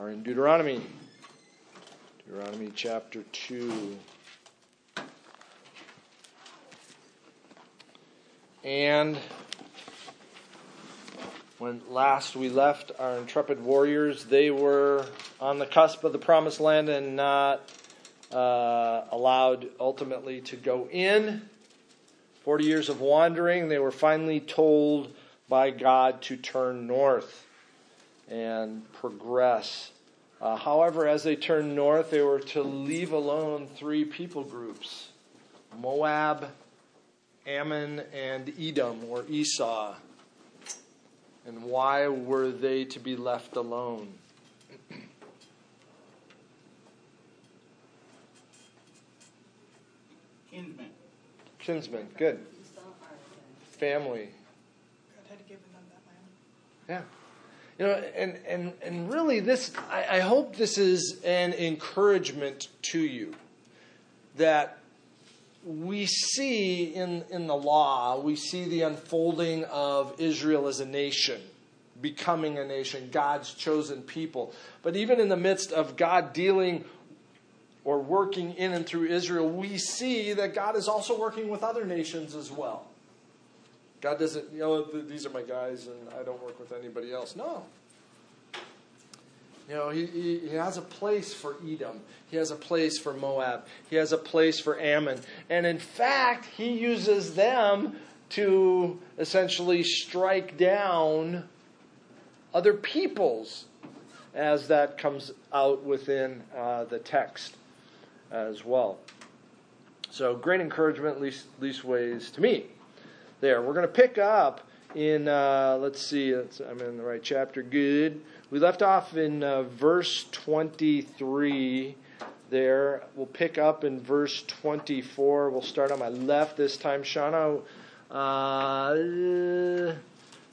are in Deuteronomy. Deuteronomy chapter 2. And when last we left our intrepid warriors, they were on the cusp of the promised land and not uh, allowed ultimately to go in. 40 years of wandering, they were finally told by God to turn north and progress. Uh, however, as they turned north, they were to leave alone three people groups Moab, Ammon, and Edom, or Esau. And why were they to be left alone? Kinsman. Kinsman, good. Family. God had given them that land. Yeah. You know, and, and, and really, this, I, I hope this is an encouragement to you that we see in, in the law, we see the unfolding of Israel as a nation, becoming a nation, God's chosen people. But even in the midst of God dealing or working in and through Israel, we see that God is also working with other nations as well. God doesn't, you know, these are my guys and I don't work with anybody else. No. You know, he, he, he, has a place for Edom. He has a place for Moab. He has a place for Ammon. And in fact, he uses them to essentially strike down other peoples as that comes out within uh, the text as well. So, great encouragement, least, least ways to me. There. We're going to pick up in, uh, let's see, I'm in the right chapter. Good. We left off in uh, verse 23 there. We'll pick up in verse 24. We'll start on my left this time. Shauna, uh,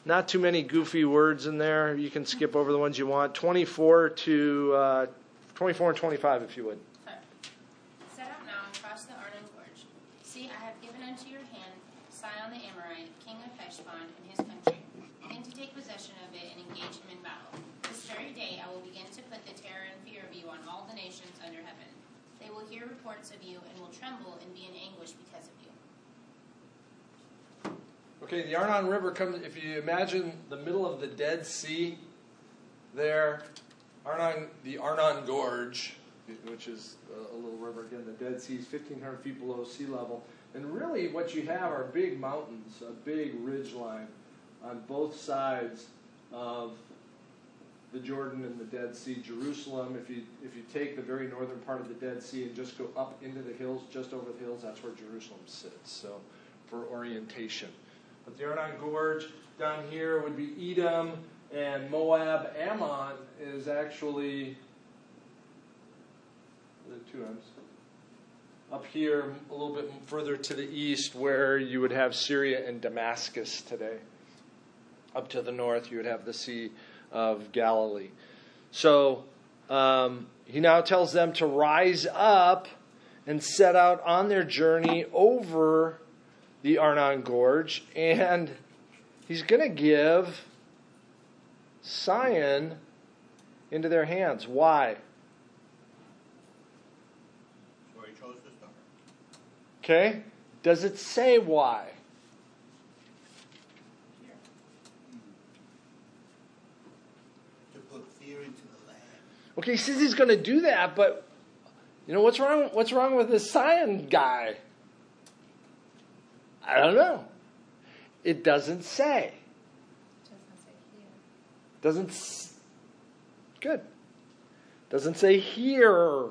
not too many goofy words in there. You can skip over the ones you want. 24 to uh, 24 and 25, if you would. Set out now and cross the Arnon Gorge. See, I have given unto your hand Sihon the Amorite, king of Heshbon, and his country. Begin to take possession of it and engage him in battle. This very day I will begin to put the terror and fear of you on all the nations under heaven. They will hear reports of you and will tremble and be in anguish because of you. Okay, the Arnon River comes, if you imagine the middle of the Dead Sea, there, Arnon, the Arnon Gorge, which is a, little river, again, the Dead Sea is 1,500 feet below sea level. And really, what you have are big mountains, a big ridge line on both sides of the Jordan and the Dead Sea. Jerusalem, if you if you take the very northern part of the Dead Sea and just go up into the hills, just over the hills, that's where Jerusalem sits. So, for orientation. But the Arnon Gorge down here would be Edom and Moab. Ammon is actually the two M's. Up here, a little bit further to the east, where you would have Syria and Damascus today. Up to the north, you would have the Sea of Galilee. So um, he now tells them to rise up and set out on their journey over the Arnon Gorge, and he's going to give Sihon into their hands. Why? So he chose to start. Okay? Does it say why? To put fear into the land. Okay, he says he's going to do that, but you know what's wrong? What's wrong with this Sihon guy? I don't know. It doesn't say. Doesn't say here. Doesn't. s- Good. Doesn't say here.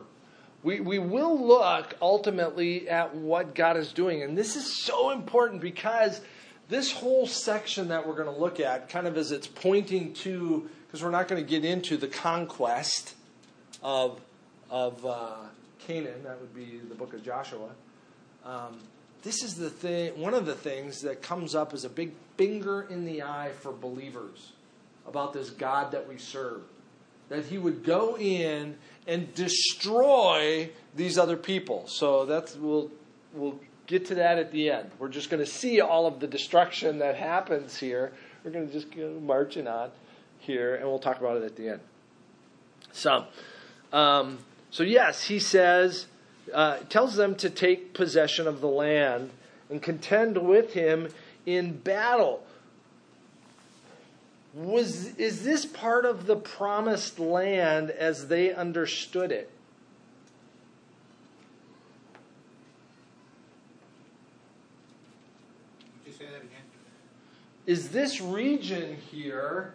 We, we will look ultimately at what God is doing. And this is so important because this whole section that we're going to look at, kind of as it's pointing to, because we're not going to get into the conquest of, of uh, Canaan, that would be the book of Joshua. Um, this is the thing, one of the things that comes up as a big finger in the eye for believers about this God that we serve. That he would go in and destroy these other people. So that's we'll we'll get to that at the end. We're just going to see all of the destruction that happens here. We're going to just go marching on here, and we'll talk about it at the end. So, um, so yes, he says, uh, tells them to take possession of the land and contend with him in battle. Was is this part of the promised land as they understood it? Would you say that again? Is this region here,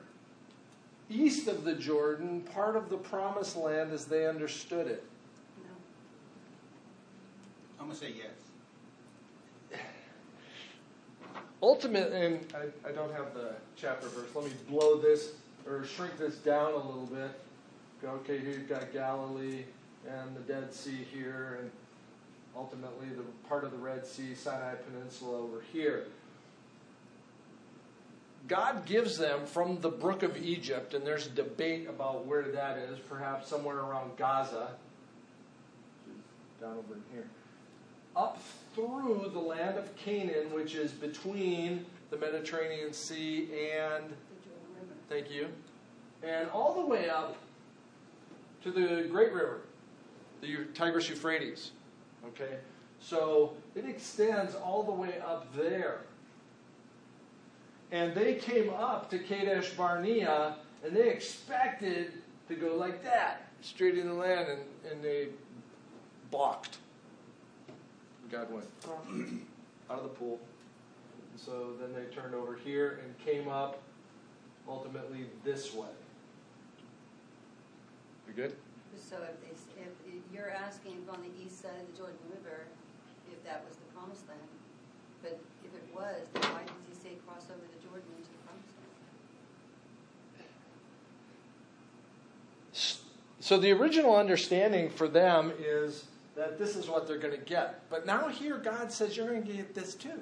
east of the Jordan, part of the promised land as they understood it? No. I'm gonna say yes. Ultimate, and I, I don't have the chapter verse. Let me blow this or shrink this down a little bit. Go, okay, here you've got Galilee and the Dead Sea here, and ultimately the part of the Red Sea, Sinai Peninsula over here. God gives them from the brook of Egypt, and there's debate about where that is, perhaps somewhere around Gaza, down over here, up through the land of Canaan, which is between the Mediterranean Sea and, thank you, and all the way up to the Great River, the Tigris Euphrates. Okay? So it extends all the way up there. And they came up to Kadesh Barnea and they expected to go like that, straight in the land, and, and they balked. God went out of the pool. And so then they turned over here and came up ultimately this way. You good? So if they, if you're asking if on the east side of the Jordan River, if that was the promised land, but if it was, then why did he say cross over the Jordan into the promised land? So the original understanding for them is that this is what they're going to get. But now here God says you're going to get this too.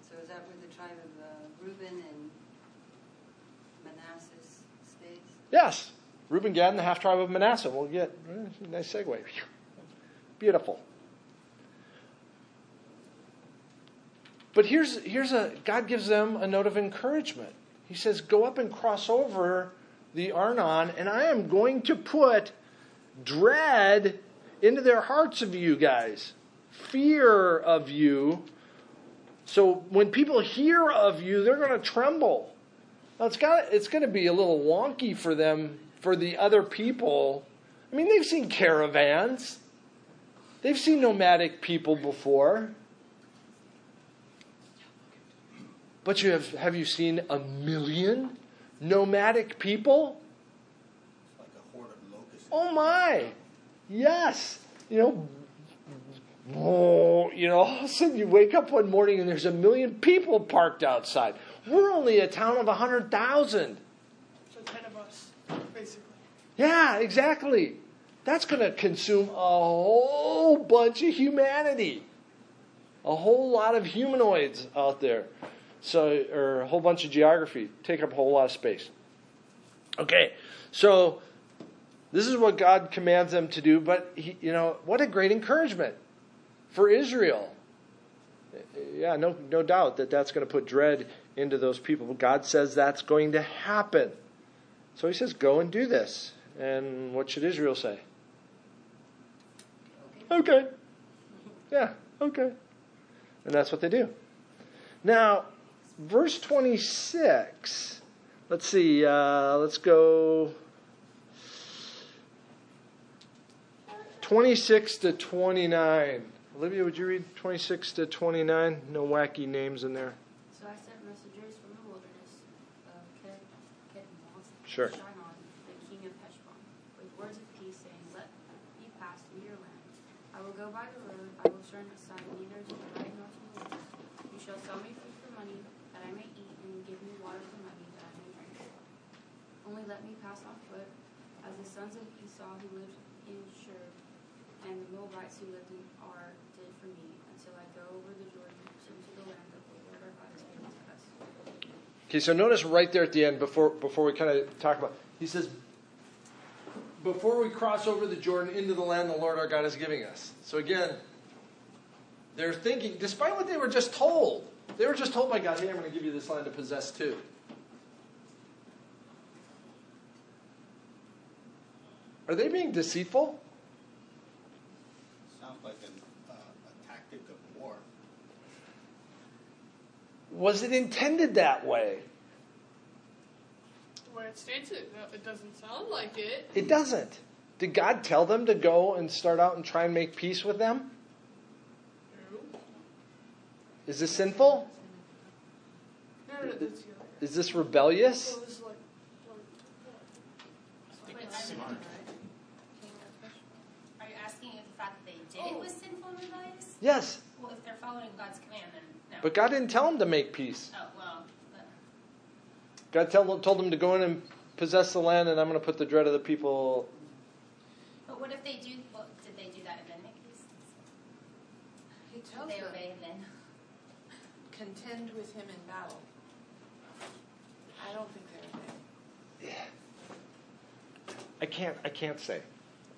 So is that where the tribe of uh, Reuben and Manasseh stays? Yes. Reuben, Gad, and the half tribe of Manasseh. We'll get eh, nice segue. Beautiful. But here's here's a God gives them a note of encouragement. He says, "Go up and cross over the Arnon, and I am going to put dread into their hearts of you guys, fear of you. So when people hear of you, they're going to tremble. Now it's got it's going to be a little wonky for them for the other people. I mean, they've seen caravans. They've seen nomadic people before. But you have have you seen a million nomadic people? Like a horde of locusts. Oh my. Yes. You know, oh, you know, all of a sudden you wake up one morning and there's a million people parked outside. We're only a town of 100,000. So ten of us, basically. Yeah, exactly. That's going to consume a whole bunch of humanity. A whole lot of humanoids out there. So, or a whole bunch of geography. Take up a whole lot of space. Okay, so this is what God commands them to do, but, he, you know, what a great encouragement for Israel. Yeah, no, no doubt that that's going to put dread into those people. But God says that's going to happen. So he says, go and do this. And what should Israel say? Okay. Okay. Yeah, okay. And that's what they do. Now, verse 26. Let's see. Uh, let's go 26 to 29. Olivia, would you read 26 to 29? No wacky names in there. So I sent messengers from the wilderness of Ked- Sure. to Shinar, the king of Heshbon, with words of peace, saying, Let me pass through your land. I will go by the road. I will turn aside neither to the right nor to the left. You shall sell me food for money, that I may eat, and give me water for money, that I may drink. Only let me pass on foot, as the sons of Esau who lived in Seir, and the Moabites who lived in Ar did for me, until I go over the Jordan into the land that the Lord our God has given to us. Okay, so notice right there at the end, before before we kind of talk about, he says, before we cross over the Jordan into the land the Lord our God is giving us. So again, they're thinking, despite what they were just told, they were just told by God, hey, I'm going to give you this land to possess too. Are they being deceitful? Sounds like an, uh, a tactic of war. Was it intended that way? The way it states it, no, it doesn't sound like it. It doesn't. Did God tell them to go and start out and try and make peace with them? No. Is this sinful? No, no. Is this rebellious? So it's like, like, I think Wait, it's I'm- smart. Are you asking if the fact that they did it was sinful and rebellious? Yes. Well, if they're following God's command, then no. But God didn't tell them to make peace. oh well, but God tell, told them to go in and possess the land, and I'm going to put the dread of the people. but what if they do? Well, did they do that and then make peace? He Did tells they them, obey and then? contend with him in battle. I don't think they obey. I can't. I can't say.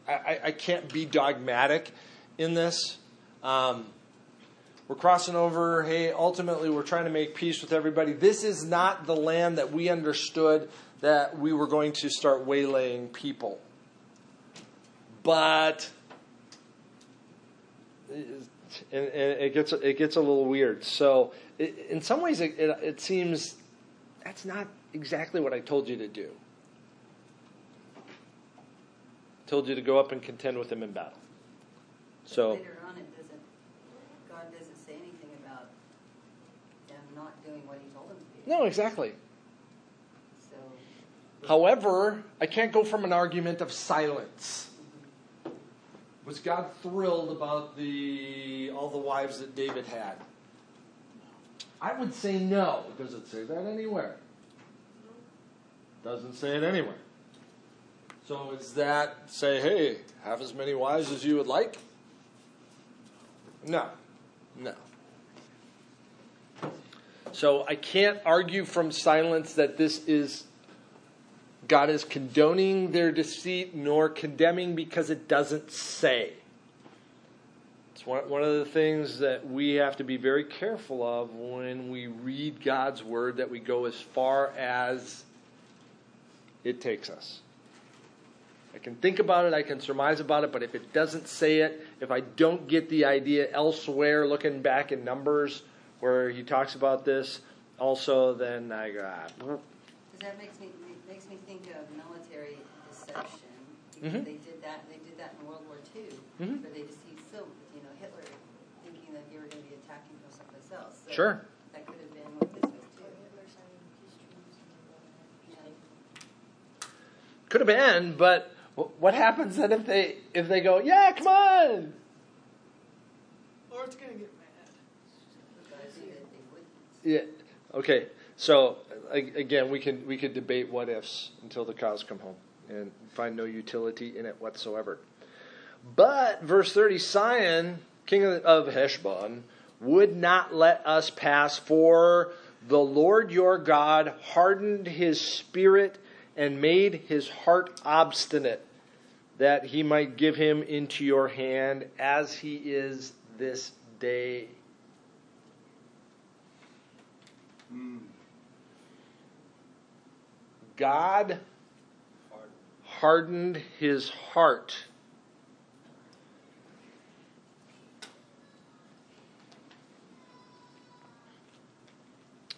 I, I, I can't be dogmatic in this. Um, we're crossing over. Hey, ultimately, we're trying to make peace with everybody. This is not the land that we understood that we were going to start waylaying people. But and, it gets it gets a little weird. So, it, in some ways, it, it, it seems that's not exactly what I told you to do. I Told you to go up and contend with him in battle. So, Later on, it doesn't, God doesn't say anything about them not doing what he told them to do. No, exactly. So, However, I can't go from an argument of silence. Was God thrilled about the all the wives that David had? I would say no. Does it say that anywhere? Doesn't say it anywhere. So is that say, hey, have as many wives as you would like? No. No. So I can't argue from silence that this is God is condoning their deceit nor condemning because it doesn't say. It's one, one of the things that we have to be very careful of when we read God's word, that we go as far as it takes us. I can think about it, I can surmise about it, but if it doesn't say it, if I don't get the idea elsewhere, looking back in Numbers where he talks about this, also, then I got. ah, because that makes me, makes me think of military deception, because Mhm. they did that, they did that in World War II, Mhm. where they deceived so, you know, Hitler thinking that they were gonna be attacking from someplace else. So Sure. That could have been what this was too. Yeah. Could have been, but what happens then if they if they go, yeah, come on? or it's gonna get mad. But I think that they wouldn't. Yeah. Okay. So again, we can we could debate what ifs until the cows come home and find no utility in it whatsoever. But verse thirty, Sihon, king of, of Heshbon, would not let us pass, for the Lord your God hardened his spirit and made his heart obstinate, that he might give him into your hand, as he is this day. God hardened his heart.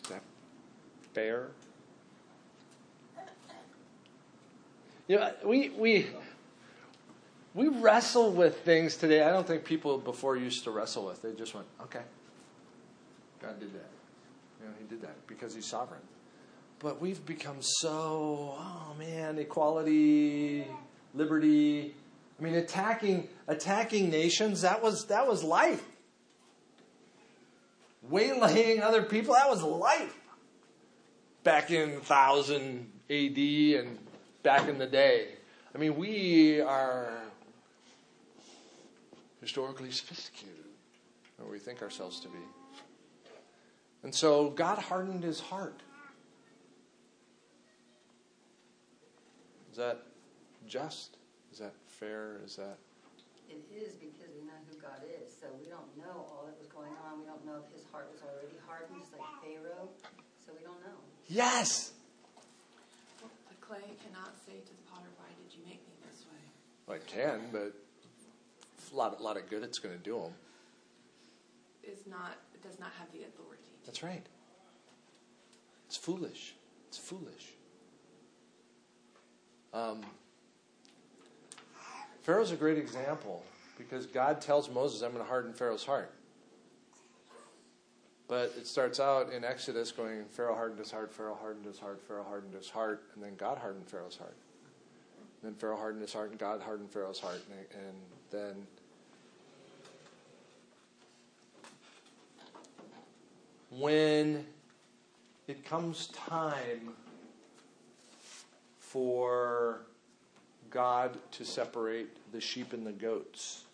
Is that fair? You know, we we we wrestle with things today. I don't think people before used to wrestle with. They just went, okay, God did that. You know, He did that because He's sovereign. But we've become so, oh man, equality, liberty. I mean, attacking attacking nations that was that was life. Waylaying other people that was life. Back in 1000 AD and back in the day. I mean, we are historically sophisticated, or we think ourselves to be. And so God hardened his heart. Is that just? Is that fair? Is that. It is because we know who God is, so we don't know all that was going on. We don't know if his heart was already hardened, just like Pharaoh. So we don't know. Yes! The clay cannot say to the potter, Why did you make me this way? Well, it can, but a lot, a lot of good it's going to do them. Is not, does not have the authority. That's right. It's foolish. It's foolish. Um, Pharaoh's a great example because God tells Moses, I'm going to harden Pharaoh's heart. But it starts out in Exodus going, Pharaoh hardened his heart, Pharaoh hardened his heart, Pharaoh hardened his heart, and then God hardened Pharaoh's heart. And then Pharaoh hardened his heart, and God hardened Pharaoh's heart. And, and then when it comes time for God to separate the sheep and the goats,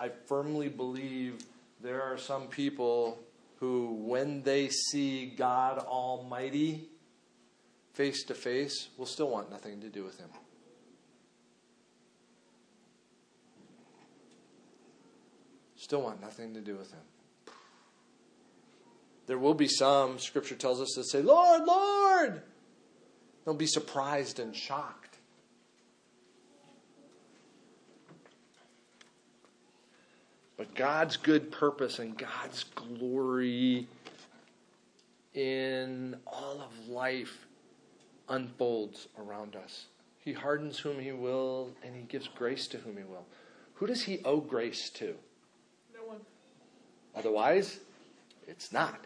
I firmly believe there are some people who, when they see God Almighty face to face, will still want nothing to do with Him. Still want nothing to do with Him. There will be some, Scripture tells us, that say, Lord, Lord! They'll be surprised and shocked. But God's good purpose and God's glory in all of life unfolds around us. He hardens whom he will, and he gives grace to whom he will. Who does he owe grace to? No one. Otherwise, it's not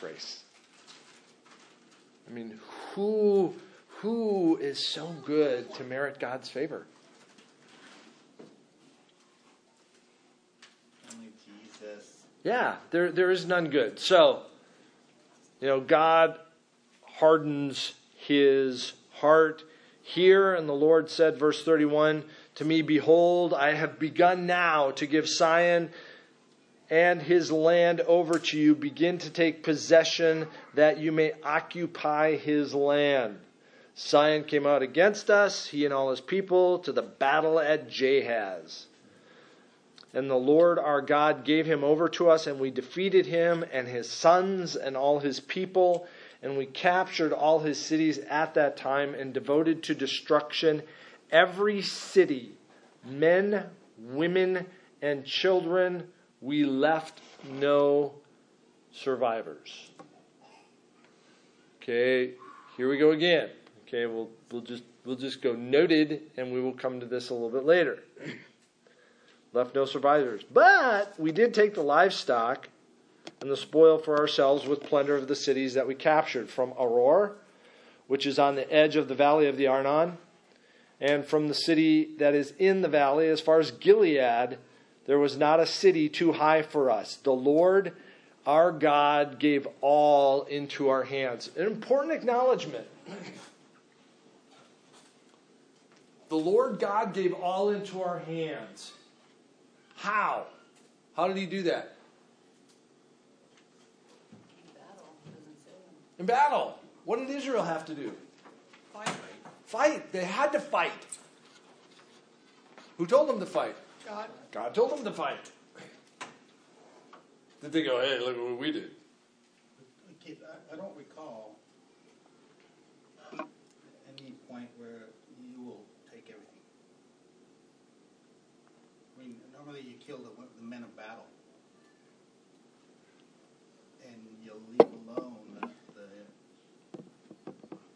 grace. I mean, who who is so good to merit God's favor? Only Jesus. Yeah, there there is none good. So, you know, God hardens his heart here, and the Lord said, verse 31, to me, behold, I have begun now to give Sihon and his land over to you. Begin to take possession that you may occupy his land. Sihon came out against us, he and all his people, to the battle at Jahaz. And the Lord our God gave him over to us, and we defeated him and his sons and all his people. And we captured all his cities at that time and devoted to destruction every city, men, women, and children. We left no survivors. Okay, here we go again. Okay, we'll, we'll just we'll just go noted, and we will come to this a little bit later. left no survivors. But we did take the livestock and the spoil for ourselves with plunder of the cities that we captured from Aroer, which is on the edge of the valley of the Arnon, and from the city that is in the valley, as far as Gilead, there was not a city too high for us. The Lord our God gave all into our hands. An important acknowledgement. The Lord God gave all into our hands. How? How did he do that? Battle. In battle. What did Israel have to do? Fight. Fight. They had to fight. Who told them to fight? God. God told them to fight. Did they go, hey, look what we did? Keith, I, I don't recall any point where you will take everything. I mean, normally you kill the, the men of battle. And you'll leave alone the, the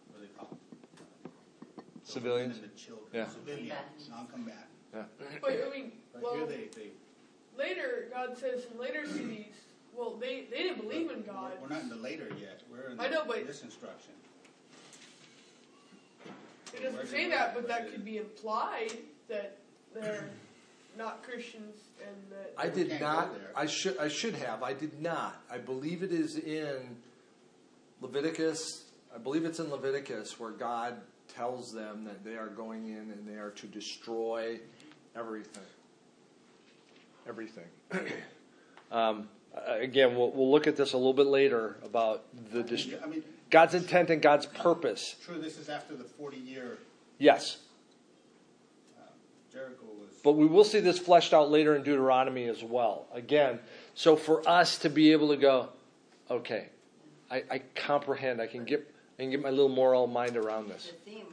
what do they call them? Civilians? women and the children. Yeah. Civilians, Combatants. non-combatant. But I mean, But well, they, they, later God says in later cities, well, they they didn't believe in God. we're not in the later yet, we're in I know, but- this instruction. It doesn't say that, but that could be implied that they're not Christians and that. I did can't not. go there. I should. I should have. I did not. I believe it is in Leviticus. I believe it's in Leviticus where God tells them that they are going in and they are to destroy everything. Everything. um, again, we'll, we'll look at this a little bit later about the dest- I mean, God's intent and God's purpose. true, this is after the forty-year, Yes, uh, Jericho was. But we will see this fleshed out later in Deuteronomy as well. Again, so for us to be able to go, okay, I, I comprehend, I can get I can get my little moral mind around this. The theme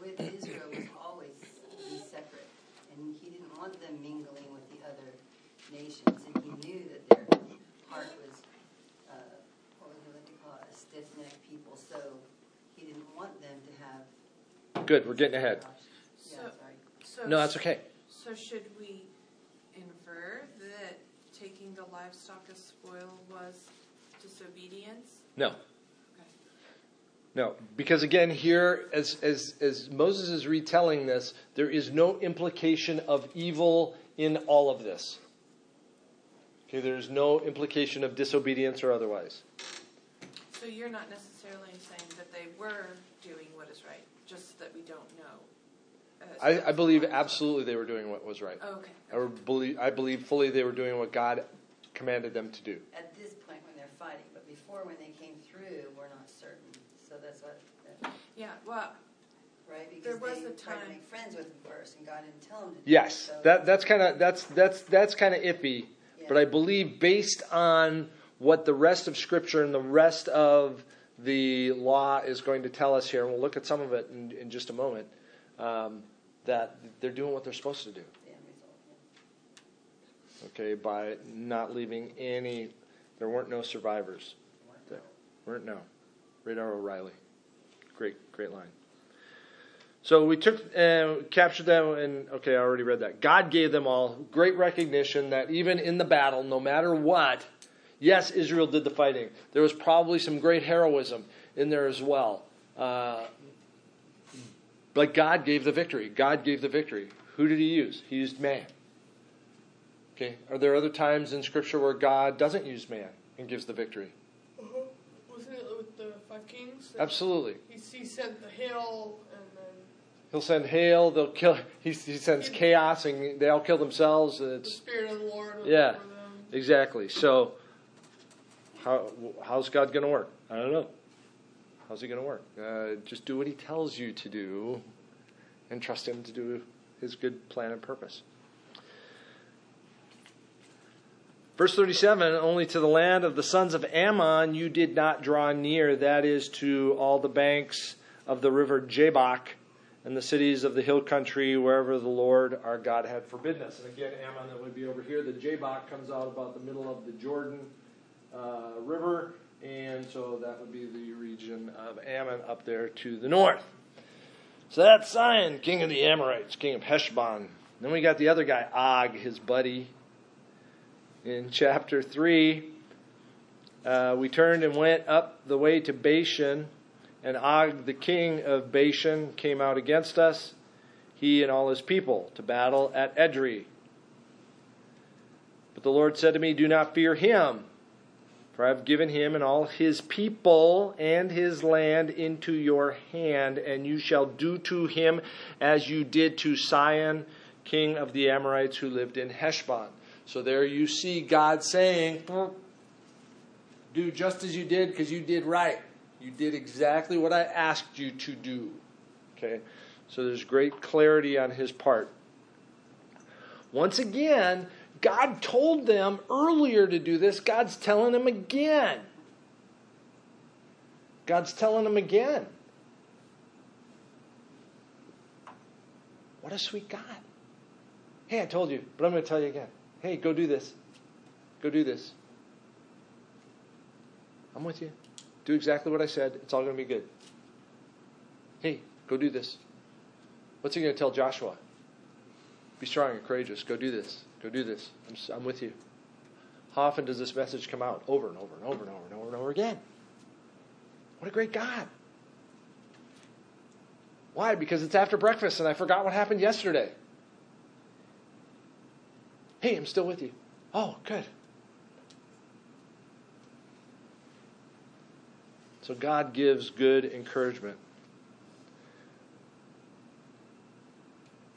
with Israel was always be separate, and he didn't want them mingling with the other nations, and he knew that their heart was, uh, what was it, what do you call it, a stiff-necked people, so he didn't want them to have. Good, we're getting ahead. Yeah, So- sorry. So No, that's okay. So should we infer that taking the livestock as spoil was disobedience? No. Okay. No, because again, here, as, as, as Moses is retelling this, there is no implication of evil in all of this. Okay, there's no implication of disobedience or otherwise. So you're not necessarily saying that they were doing what is right, just that we don't know. Uh, so I, I believe absolutely they were doing what was right. Okay. I believe, I believe fully they were doing what God commanded them to do. At this point when they're fighting, but before when they came through, we're not certain, so that's what, that- Yeah. Well, right? There Because was they a tried to make friends with them first, and God didn't tell them to do it, Yes, so- that, that's kind of that's that's that's kind of iffy. But I believe based on what the rest of Scripture and the rest of the law is going to tell us here, and we'll look at some of it in, in just a moment, um, that they're doing what they're supposed to do. the end result, yeah. Okay, by not leaving any, there weren't no survivors. There weren't no. Radar O'Reilly, great great line. So we took uh, captured them, and okay, I already read that. God gave them all great recognition that even in the battle, no matter what, yes, Israel did the fighting. There was probably some great heroism in there as well. Uh, but God gave the victory. God gave the victory. Who did He use? He used man. Okay. Are there other times in Scripture where God doesn't use man and gives the victory? Uh-huh. Wasn't it with the five kings? Absolutely. He, he sent the hail He'll send hail. They'll kill. He, he sends chaos, and they all kill themselves. It's spirit of the Yeah. them. exactly. So, how how's God going to work? I don't know. How's He going to work? Uh, just do what He tells you to do, and trust Him to do His good plan and purpose. Verse 37 Only to the land of the sons of Ammon you did not draw near, that is, to all the banks of the river Jabbok and the cities of the hill country, wherever the Lord our God had forbidden us. And again, Ammon, that would be over here. The Jabbok comes out about the middle of the Jordan uh, River, and so that would be the region of Ammon up there to the north. So that's Sihon, king of the Amorites, king of Heshbon. Then we got the other guy, Og, his buddy. In chapter 3, uh, we turned and went up the way to Bashan, and Og, the king of Bashan, came out against us, he and all his people, to battle at Edrei. But the Lord said to me, Do not fear him, for I have given him and all his people and his land into your hand, and you shall do to him as you did to Sihon, king of the Amorites, who lived in Heshbon. So there you see God saying, Do just as you did, because you did right. You did exactly what I asked you to do. Okay? So there's great clarity on his part. Once again, God told them earlier to do this. God's telling them again. God's telling them again. What a sweet God. Hey, I told you, but I'm going to tell you again. Hey, go do this. Go do this. I'm with you. Do exactly what I said. It's all going to be good. Hey, go do this. What's he going to tell Joshua? Be strong and courageous. Go do this. Go do this. I'm, I'm with you. How often does this message come out? Over and over and over and over and over and over again. What a great God. Why? Because it's after breakfast and I forgot what happened yesterday. Hey, I'm still with you. Oh, good. So God gives good encouragement.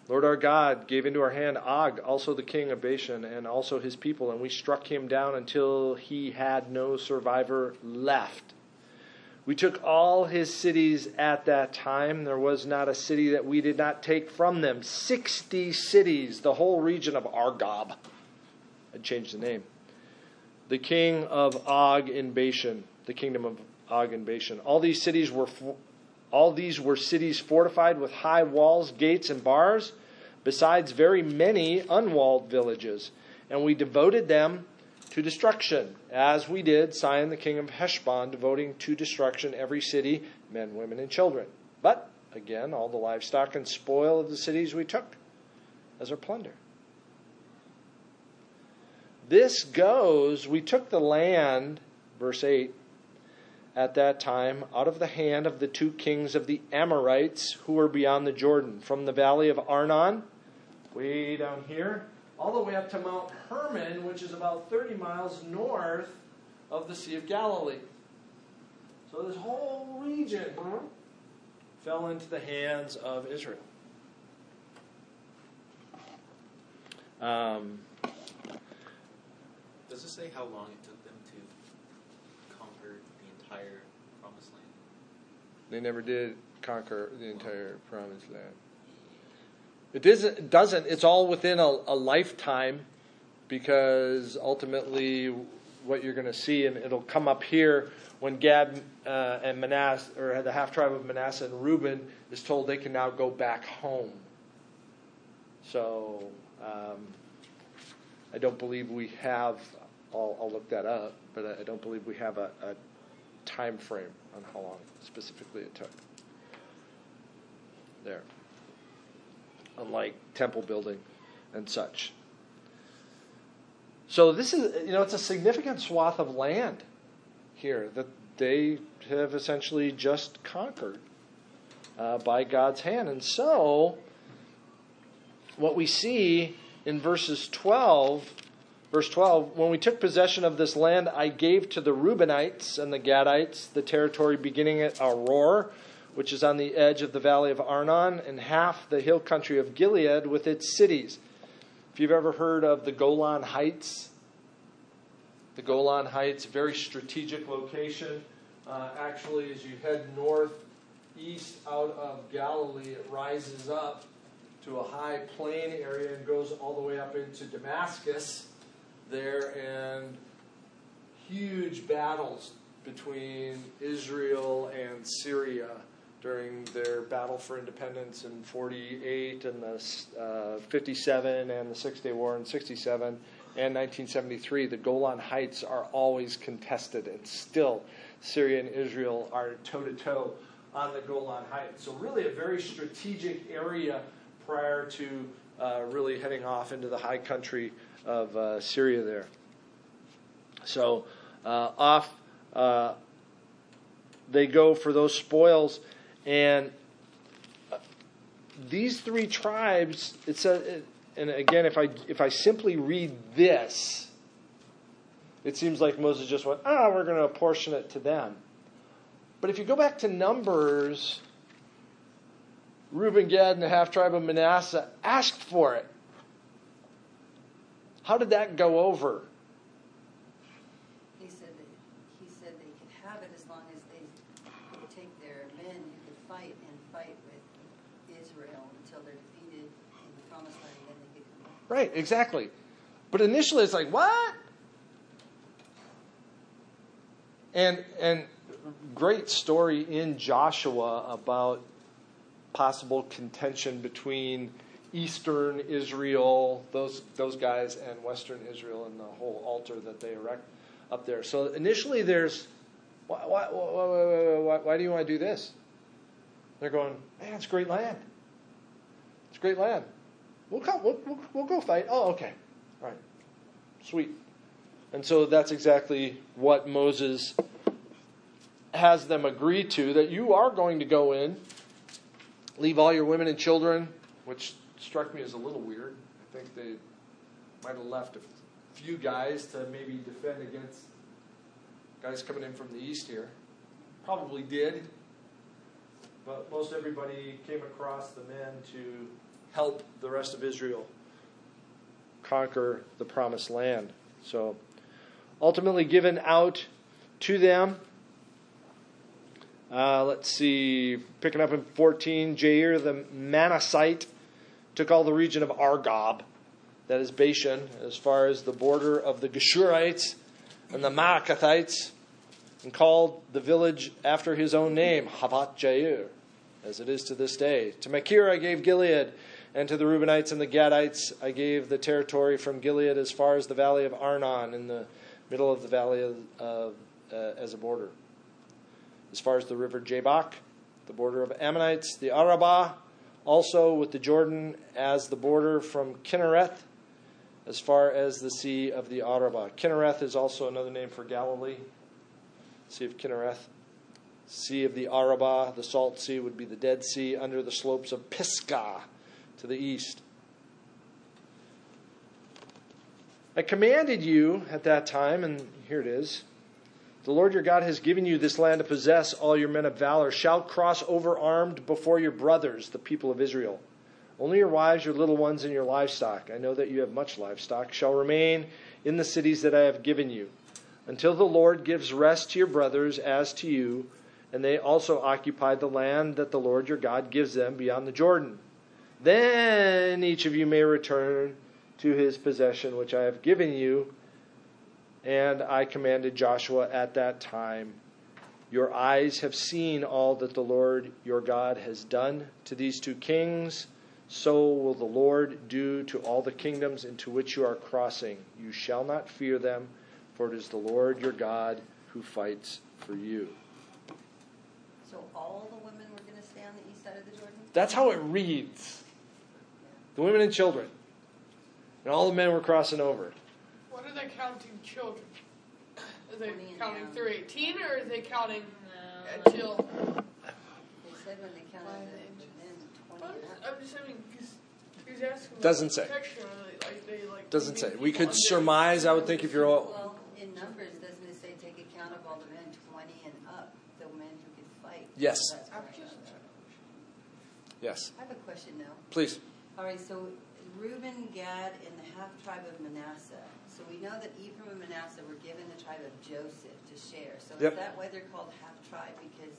Lord our God gave into our hand Og, also the king of Bashan, and also his people, and we struck him down until he had no survivor left. We took all his cities at that time. There was not a city that we did not take from them. Sixty cities, the whole region of Argob. I changed the name. The king of Og in Bashan, the kingdom of Og in Bashan. All these cities were All these were cities fortified with high walls, gates, and bars, besides very many unwalled villages. And we devoted them to destruction, as we did Sihon the king of Heshbon, devoting to destruction every city, men, women, and children. But, again, all the livestock and spoil of the cities we took as our plunder. This goes, we took the land, verse 8, at that time out of the hand of the two kings of the Amorites who were beyond the Jordan, from the valley of Arnon, way down here, all the way up to Mount Hermon, which is about 30 miles north of the Sea of Galilee. So this whole region fell into the hands of Israel. Um, Does it say how long it took them to conquer the entire promised land? They never did conquer the entire promised land. It doesn't, doesn't it's all within a, a lifetime because ultimately what you're going to see, and it'll come up here when Gad uh, and Manasseh, or the half tribe of Manasseh and Reuben, is told they can now go back home. So um, I don't believe we have, I'll, I'll look that up, but I, I don't believe we have a, a time frame on how long specifically it took. There. Unlike temple building and such. So this is, you know, it's a significant swath of land here that they have essentially just conquered uh, by God's hand. And so, what we see in verses 12, verse 12, when we took possession of this land, I gave to the Reubenites and the Gadites the territory beginning at Aroer, which is on the edge of the valley of Arnon, and half the hill country of Gilead with its cities. If you've ever heard of the Golan Heights, the Golan Heights, very strategic location. Uh, actually, as you head northeast out of Galilee, it rises up to a high plain area and goes all the way up into Damascus there, and huge battles between Israel and Syria during their battle for independence in 48 and the uh, 57 and the Six Day War in 67 and 1973. The Golan Heights are always contested, and still Syria and Israel are toe to toe on the Golan Heights. So, really, a very strategic area prior to uh, really heading off into the high country of uh, Syria there. So, uh, off uh, they go for those spoils. And uh, these three tribes, it says, and again, if I if I simply read this, it seems like Moses just went, ah, we're going to apportion it to them. But if you go back to Numbers, Reuben, Gad, and the half tribe of Manasseh asked for it. How did that go over? He said that, he said they could have it as long as they would take their men who could fight and fight with Israel until they're defeated in the promised land, then they could come back. Right, exactly. But initially it's like, what? And and great story in Joshua about possible contention between Eastern Israel, those those guys, and Western Israel, and the whole altar that they erect up there. So initially, there's why why why, why, do you want to do this? They're going, man, it's great land. It's great land. We'll come. We'll, we'll, we'll go fight. Oh, okay. All right. Sweet. And so that's exactly what Moses has them agree to that you are going to go in, leave all your women and children, which struck me as a little weird. I think they might have left a few guys to maybe defend against guys coming in from the east here. Probably did. But most everybody came across the men to help the rest of Israel conquer the promised land. So ultimately given out to them. Uh, let's see, picking up in 14, Jair the Manassite took all the region of Argob, that is Bashan, as far as the border of the Geshurites and the Maacathites, and called the village after his own name, Havat Jair, as it is to this day. To Machir I gave Gilead, and to the Reubenites and the Gadites I gave the territory from Gilead as far as the valley of Arnon, in the middle of the valley of, uh, uh, as a border. As far as the river Jabbok, the border of Ammonites, the Arabah, also with the Jordan as the border from Kinnereth as far as the Sea of the Arabah. Kinnereth is also another name for Galilee. Sea of Kinnereth. Sea of the Arabah, the Salt Sea, would be the Dead Sea under the slopes of Pisgah to the east. I commanded you at that time, and here it is. The Lord your God has given you this land to possess. All your men of valor shall cross over armed before your brothers, the people of Israel. Only your wives, your little ones, and your livestock, I know that you have much livestock, shall remain in the cities that I have given you, until the Lord gives rest to your brothers as to you, and they also occupy the land that the Lord your God gives them beyond the Jordan. Then each of you may return to his possession which I have given you. And I commanded Joshua at that time, Your eyes have seen all that the Lord your God has done to these two kings so will the Lord do to all the kingdoms into which you are crossing. You shall not fear them, for it is the Lord your God who fights for you. So all the women were going to stay on the east side of the Jordan? That's how it reads. The women and children. And all the men were crossing over. What are they counting children? Are they 20 and counting down. through 18 or are they counting No. until. They said when they counted the the men, I'm twenty and just, up. I'm just saying, because he's asking. about Doesn't say. protection, are they, like, they, like, Doesn't say. leaving We people could under- surmise, I would think, if you're all. Well, in numbers, doesn't it say take account of all the men twenty and up, the men who could fight? Yes. That's I'm correct. just. Yes. I have a question now. Please. All right, so Reuben, Gad, and the half tribe of Manasseh. So we know that Ephraim and Manasseh were given the tribe of Joseph to share. So Yep. is that why they're called half tribe? Because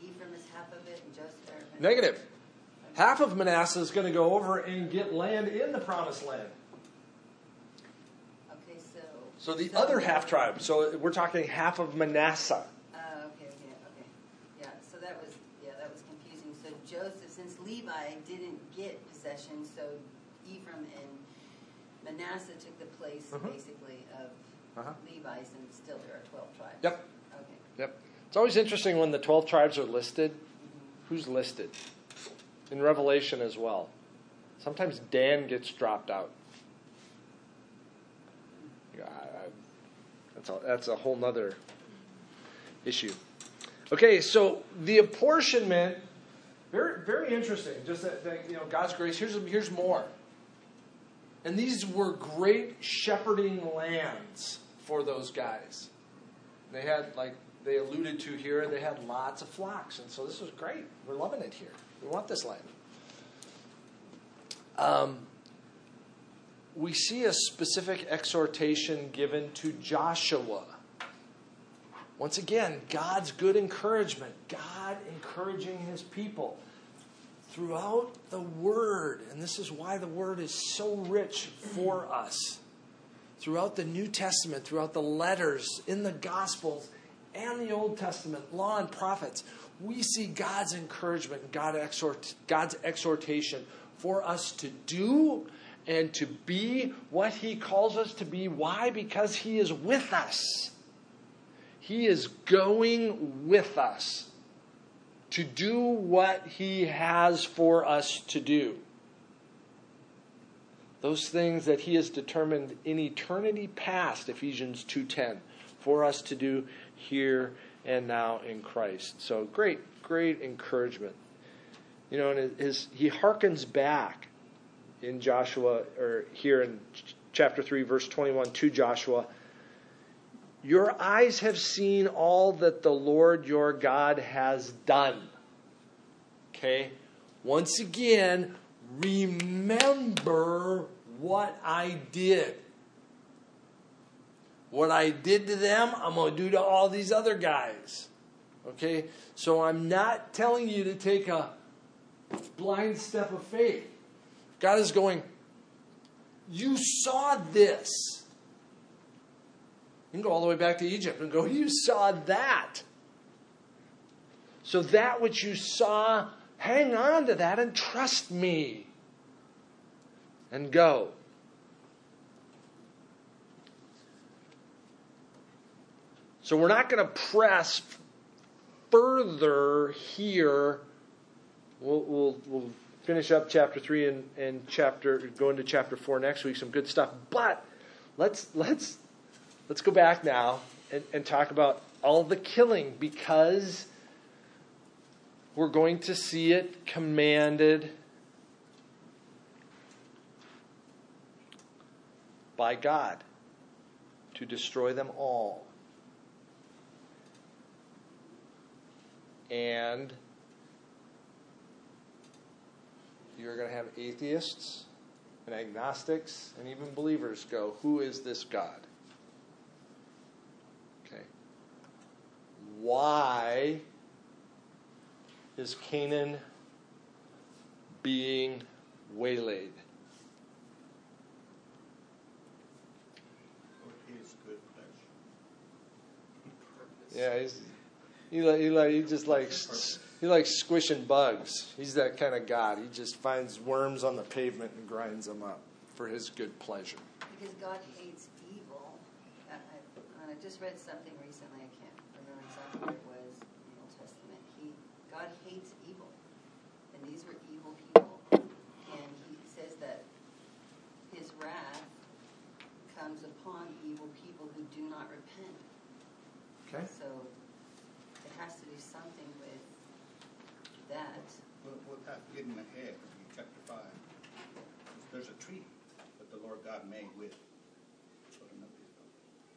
Ephraim is half of it and Joseph. Or Negative. Half of Manasseh is going to go over and get land in the promised land. Okay, so. So the other half tribe, so we're talking half of Manasseh. Uh, okay, okay, okay. Yeah, so that was, yeah, that was confusing. So Joseph, since Levi didn't get possession, so Ephraim and Manasseh took the place Mhm. basically of Uh-huh. Levi's, and still there are 12 tribes. Yep. Okay. Yep. It's always interesting when the 12 tribes are listed. Who's listed? In Revelation as well. Sometimes Dan gets dropped out. Yeah, I- I- that's, a, that's a whole nother issue. Okay, so the apportionment, very, very interesting. Just that, that, you know, God's grace. Here's, here's more. And these were great shepherding lands for those guys. They had, like they alluded to here, they had lots of flocks. And so this was great. We're loving it here. We want this land. Um, we see a specific exhortation given to Joshua. Once again, God's good encouragement, God encouraging his people throughout the Word. And this is why the Word is so rich for us. Throughout the New Testament, throughout the letters, in the Gospels, and the Old Testament, law and prophets, we see God's encouragement, God exhort, God's exhortation for us to do and to be what He calls us to be. Why? Because He is with us. He is going with us to do what He has for us to do. Those things that He has determined in eternity past, Ephesians 2:10, for us to do here and now in Christ. So great, great encouragement. You know, and his, he harkens back in Joshua, or here in chapter 3, verse 21 to Joshua. Your eyes have seen all that the Lord your God has done. Okay? Once again, remember what I did. What I did to them, I'm going to do to all these other guys. Okay? So I'm not telling you to take a blind step of faith. God is going, You saw this. You can go all the way back to Egypt and go, You saw that. So that which you saw hang on to that and trust me. And go. So we're not going to press further here. We'll, we'll, we'll finish up chapter three and, and chapter go into chapter four next week. Some good stuff. But let's let's let's go back now and, and talk about all the killing because we're going to see it commanded by God to destroy them all. And you're going to have atheists and agnostics and even believers go, Who is this God? Okay. Why is Canaan being waylaid? For his good pleasure. Yeah, he's, he like he like he just likes he likes squishing bugs. He's that kind of god. He just finds worms on the pavement and grinds them up for his good pleasure. Because God hates evil. I, I, just read something recently. I can't remember exactly what it was in the Old Testament. He God hates evil, and these were evil people. And He says that His wrath comes upon evil people who do not repent. Okay. So it has to do something with that. Well, without uh, getting ahead, in chapter five, there's a tree that the Lord God made with children of Israel.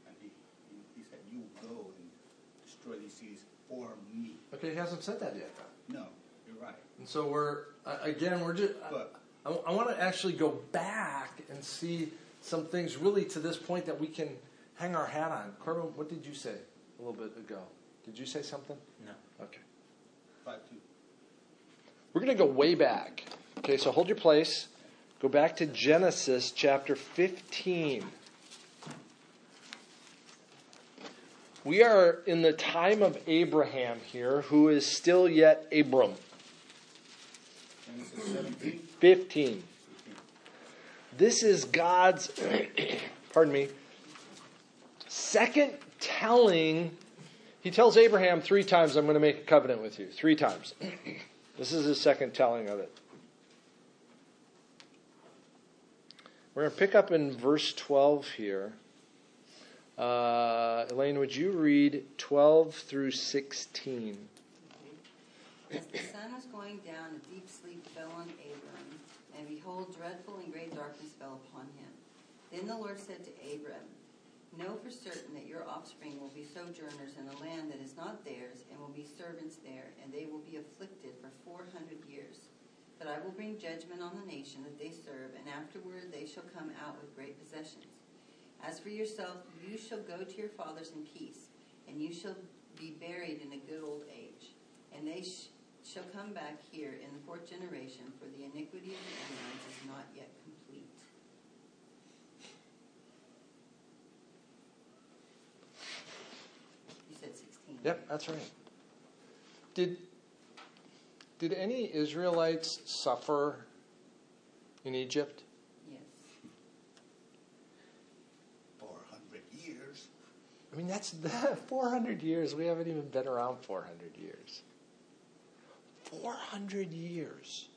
And he, he, he said, you will go and destroy these cities for me. Okay, he hasn't said that yet. Though. No, you're right. And so we're uh, again we're just But I, I want to actually go back and see some things really to this point that we can hang our hat on. Corbin, what did you say a little bit ago? Did you say something? No. Okay. five two. We're going to go way back. Okay, so hold your place. Go back to Genesis chapter 15. We are in the time of Abraham here, who is still yet Abram. Genesis seventeen. 15. This is God's, pardon me, second telling. He tells Abraham three times, I'm going to make a covenant with you. Three times. this is his second telling of it. We're going to pick up in verse 12 here. Uh, Elaine, would you read 12 through 16? As the sun was going down, a deep sleep fell on Abram, and behold, dreadful and great darkness fell upon him. Then the Lord said to Abram, Know for certain that your offspring will be sojourners in a land that is not theirs, and will be servants there, and they will be afflicted for four hundred years. But I will bring judgment on the nation that they serve, and afterward they shall come out with great possessions. As for yourself, you shall go to your fathers in peace, and you shall be buried in a good old age. And they sh- shall come back here in the fourth generation, for the iniquity of the Amorites is not yet complete. You said 16. Yep, that's right. Did did any Israelites suffer in Egypt? Yes. Four hundred years. I mean, that's that 400 years. We haven't even been around 400 years. 400 years.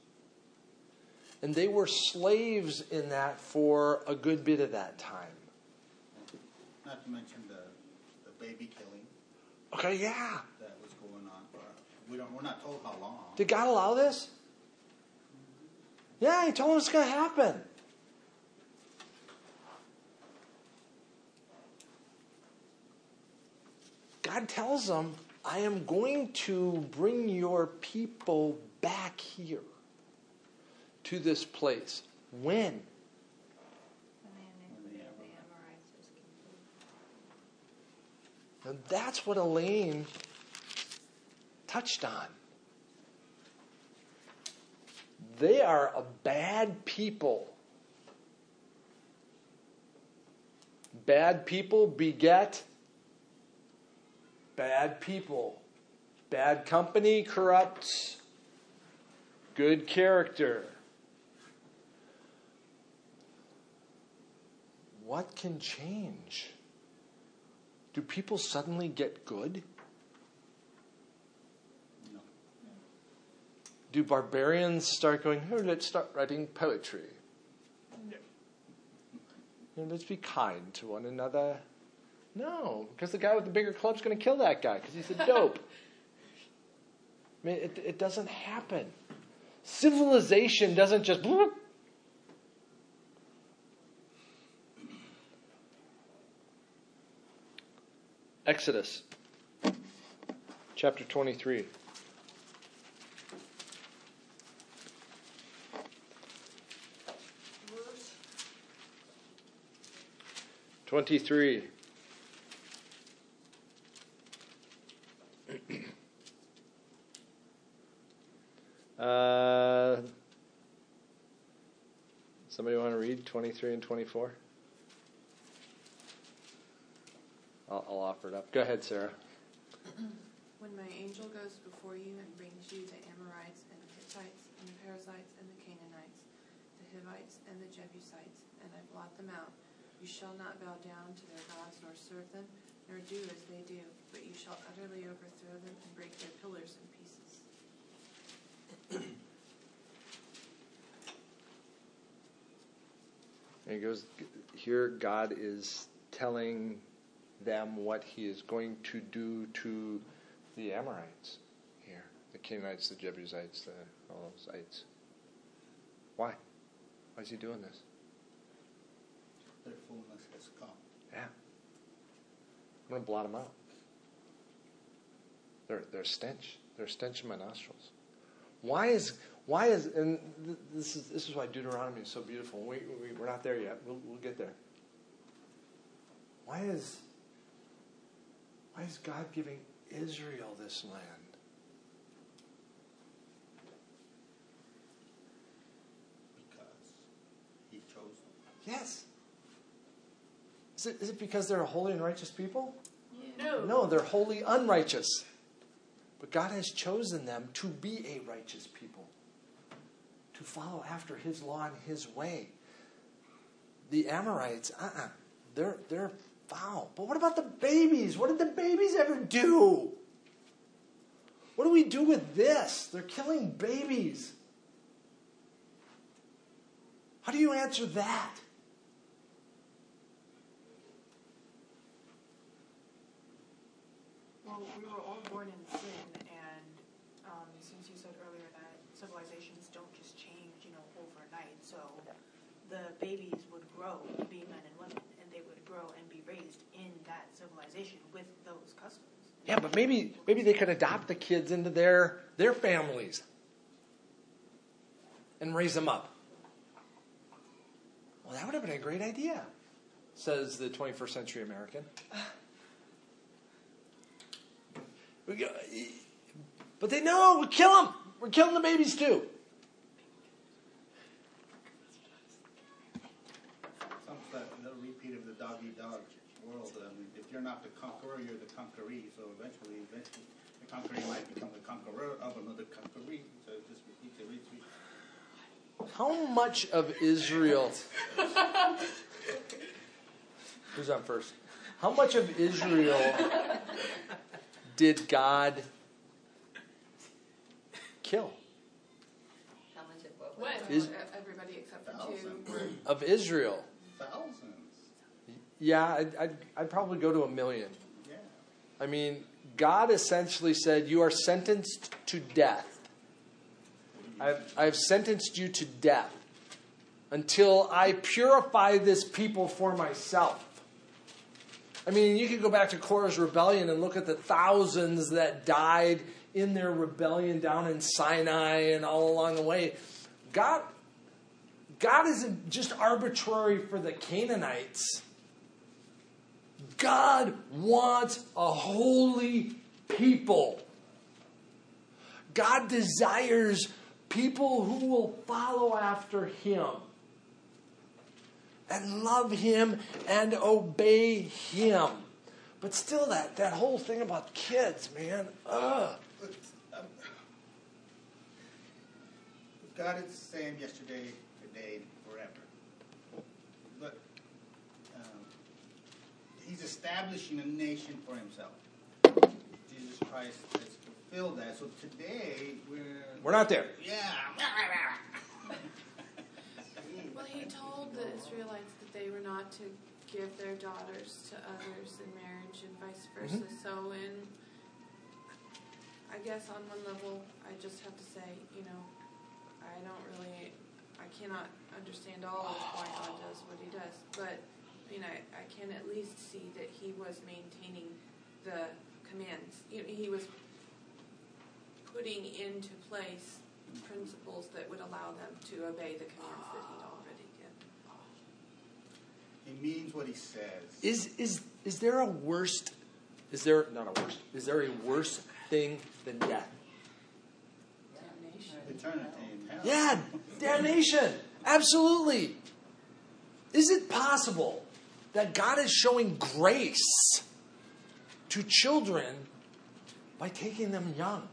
And they were slaves in that for a good bit of that time. Not to mention the, the baby killing Okay, yeah. that was going on. For, we don't. We're not told how long. Did God allow this? Yeah, He told us it's going to happen. God tells them, I am going to bring your people back here to this place. When? And that's what Elaine touched on. They are a bad people. Bad people beget bad people. Bad company corrupts Good character. What can change? Do people suddenly get good? No. Do barbarians start going, oh, let's start writing poetry? No. You know, let's be kind to one another. No, because the guy with the bigger club's going to kill that guy because he's a dope. I mean, it, it doesn't happen. Civilization doesn't just. bloop. Exodus chapter 23. Twenty-three. Uh, somebody want to read 23 and 24? I'll, I'll offer it up. Go ahead, Sarah. When my angel goes before you and brings you the Amorites and the Hittites and the Perizzites and the Canaanites, the Hivites and the Jebusites, and I blot them out, you shall not bow down to their gods nor serve them, nor do as they do, but you shall utterly overthrow them and break their pillars in pieces. And he goes, here God is telling them what he is going to do to the Amorites here. The Canaanites, the Jebusites, the, all those ites. Why? Why is he doing this? Their fullness has come. Yeah. I'm going to blot them out. They're, they're stench. They're stench in my nostrils. Why is, why is, and this is, this is why Deuteronomy is so beautiful. We, we, we're not there yet. We'll, we'll get there. Why is, why is God giving Israel this land? because he chose them. Yes. Is it, is it because they're a holy and righteous people? No. No, they're wholly unrighteous. But God has chosen them to be a righteous people, to follow after His law and His way. The Amorites, uh uh-uh, uh, they're, they're foul. But what about the babies? What did the babies ever do? What do we do with this? They're killing babies. How do you answer that? Well, we were all born in sin, and um, since you said earlier that civilizations don't just change, you know, overnight, so the babies would grow to be men and women, and they would grow and be raised in that civilization with those customs. Yeah, but maybe maybe they could adopt the kids into their their families and raise them up. Well, that would have been a great idea, says the 21st century American. But they know we kill them. We're killing the babies too. Some that little repeat of the dog eat dog world. I mean, if you're not the conqueror, you're the conqueree. So eventually, eventually, the conqueree might become the conqueror of another conqueree. So it just repeats and repeats. How much of Israel? Who's on first? How much of Israel did God kill? How much of what? When? Is- Everybody except for two. Of Israel? Thousands. Yeah, I'd, I'd, I'd probably go to a million. Yeah. I mean, God essentially said, You are sentenced to death. I've, I've sentenced you to death until I purify this people for myself. I mean, you could go back to Korah's rebellion and look at the thousands that died in their rebellion down in Sinai and all along the way. God, God isn't just arbitrary for the Canaanites. God wants a holy people. God desires people who will follow after Him and love Him and obey Him. But still, that, that whole thing about kids, man, ugh. Um, God is the same yesterday, today, and forever. But um, He's establishing a nation for Himself. Jesus Christ has fulfilled that. So today we're We're not there. yeah. Well, he told the Israelites that they were not to give their daughters to others in marriage and vice mm-hmm. versa. So, in I guess on one level, I just have to say, you know, I don't really, I cannot understand all of why God does what He does, but I mean, I, I can at least see that He was maintaining the commands. You know, he was putting into place principles that would allow them to obey the commands that He'd already given. He means what He says. Is is is there a worst? Is there not a worst? Is there a worse thing than death? Damnation. Eternity in hell. Yeah, damnation. Absolutely. Is it possible that God is showing grace to children by taking them young?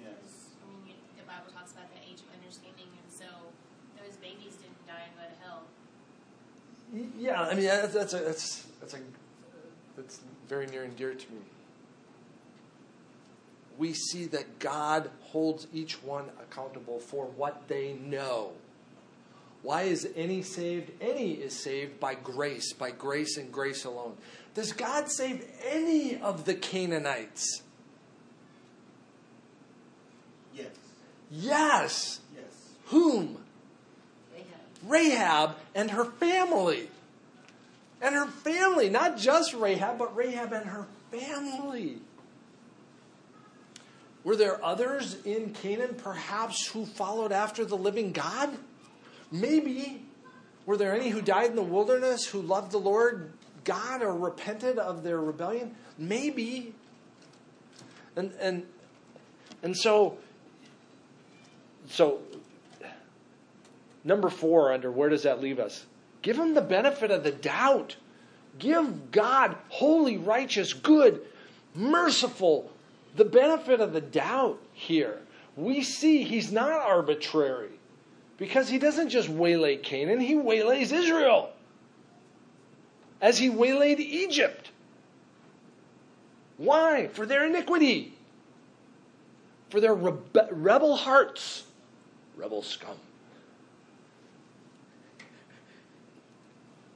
Yes. I mean, the Bible talks about the age of understanding, and so those babies didn't die and go to hell. Yeah, I mean that's, that's a that's that's a that's very near and dear to me. We see that God holds each one accountable for what they know. Why is any saved? Any is saved by grace, by grace and grace alone. Does God save any of the Canaanites? Yes. Yes. Yes. Whom? Rahab. Rahab and her family. And her family, not just Rahab, but Rahab and her family. Were there others in Canaan perhaps who followed after the living God? Maybe. Were there any who died in the wilderness who loved the Lord God or repented of their rebellion? Maybe. And and and so so Number four, under where does that leave us? Give him the benefit of the doubt. Give God, holy, righteous, good, merciful, the benefit of the doubt here. We see he's not arbitrary because he doesn't just waylay Canaan, he waylays Israel as he waylaid Egypt. Why? For their iniquity, for their rebe- rebel hearts, rebel scum.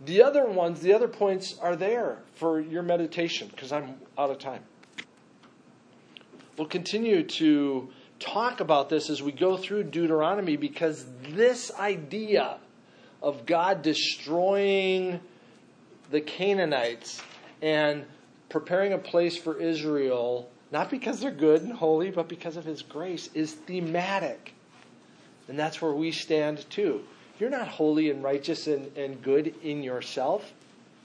The other ones, the other points are there for your meditation because I'm out of time. We'll continue to talk about this as we go through Deuteronomy because this idea of God destroying the Canaanites and preparing a place for Israel, not because they're good and holy, but because of His grace, is thematic. And that's where we stand too. You're not holy and righteous and, and good in yourself.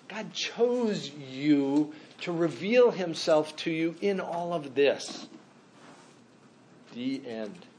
God chose you to reveal himself to you in all of this. The end.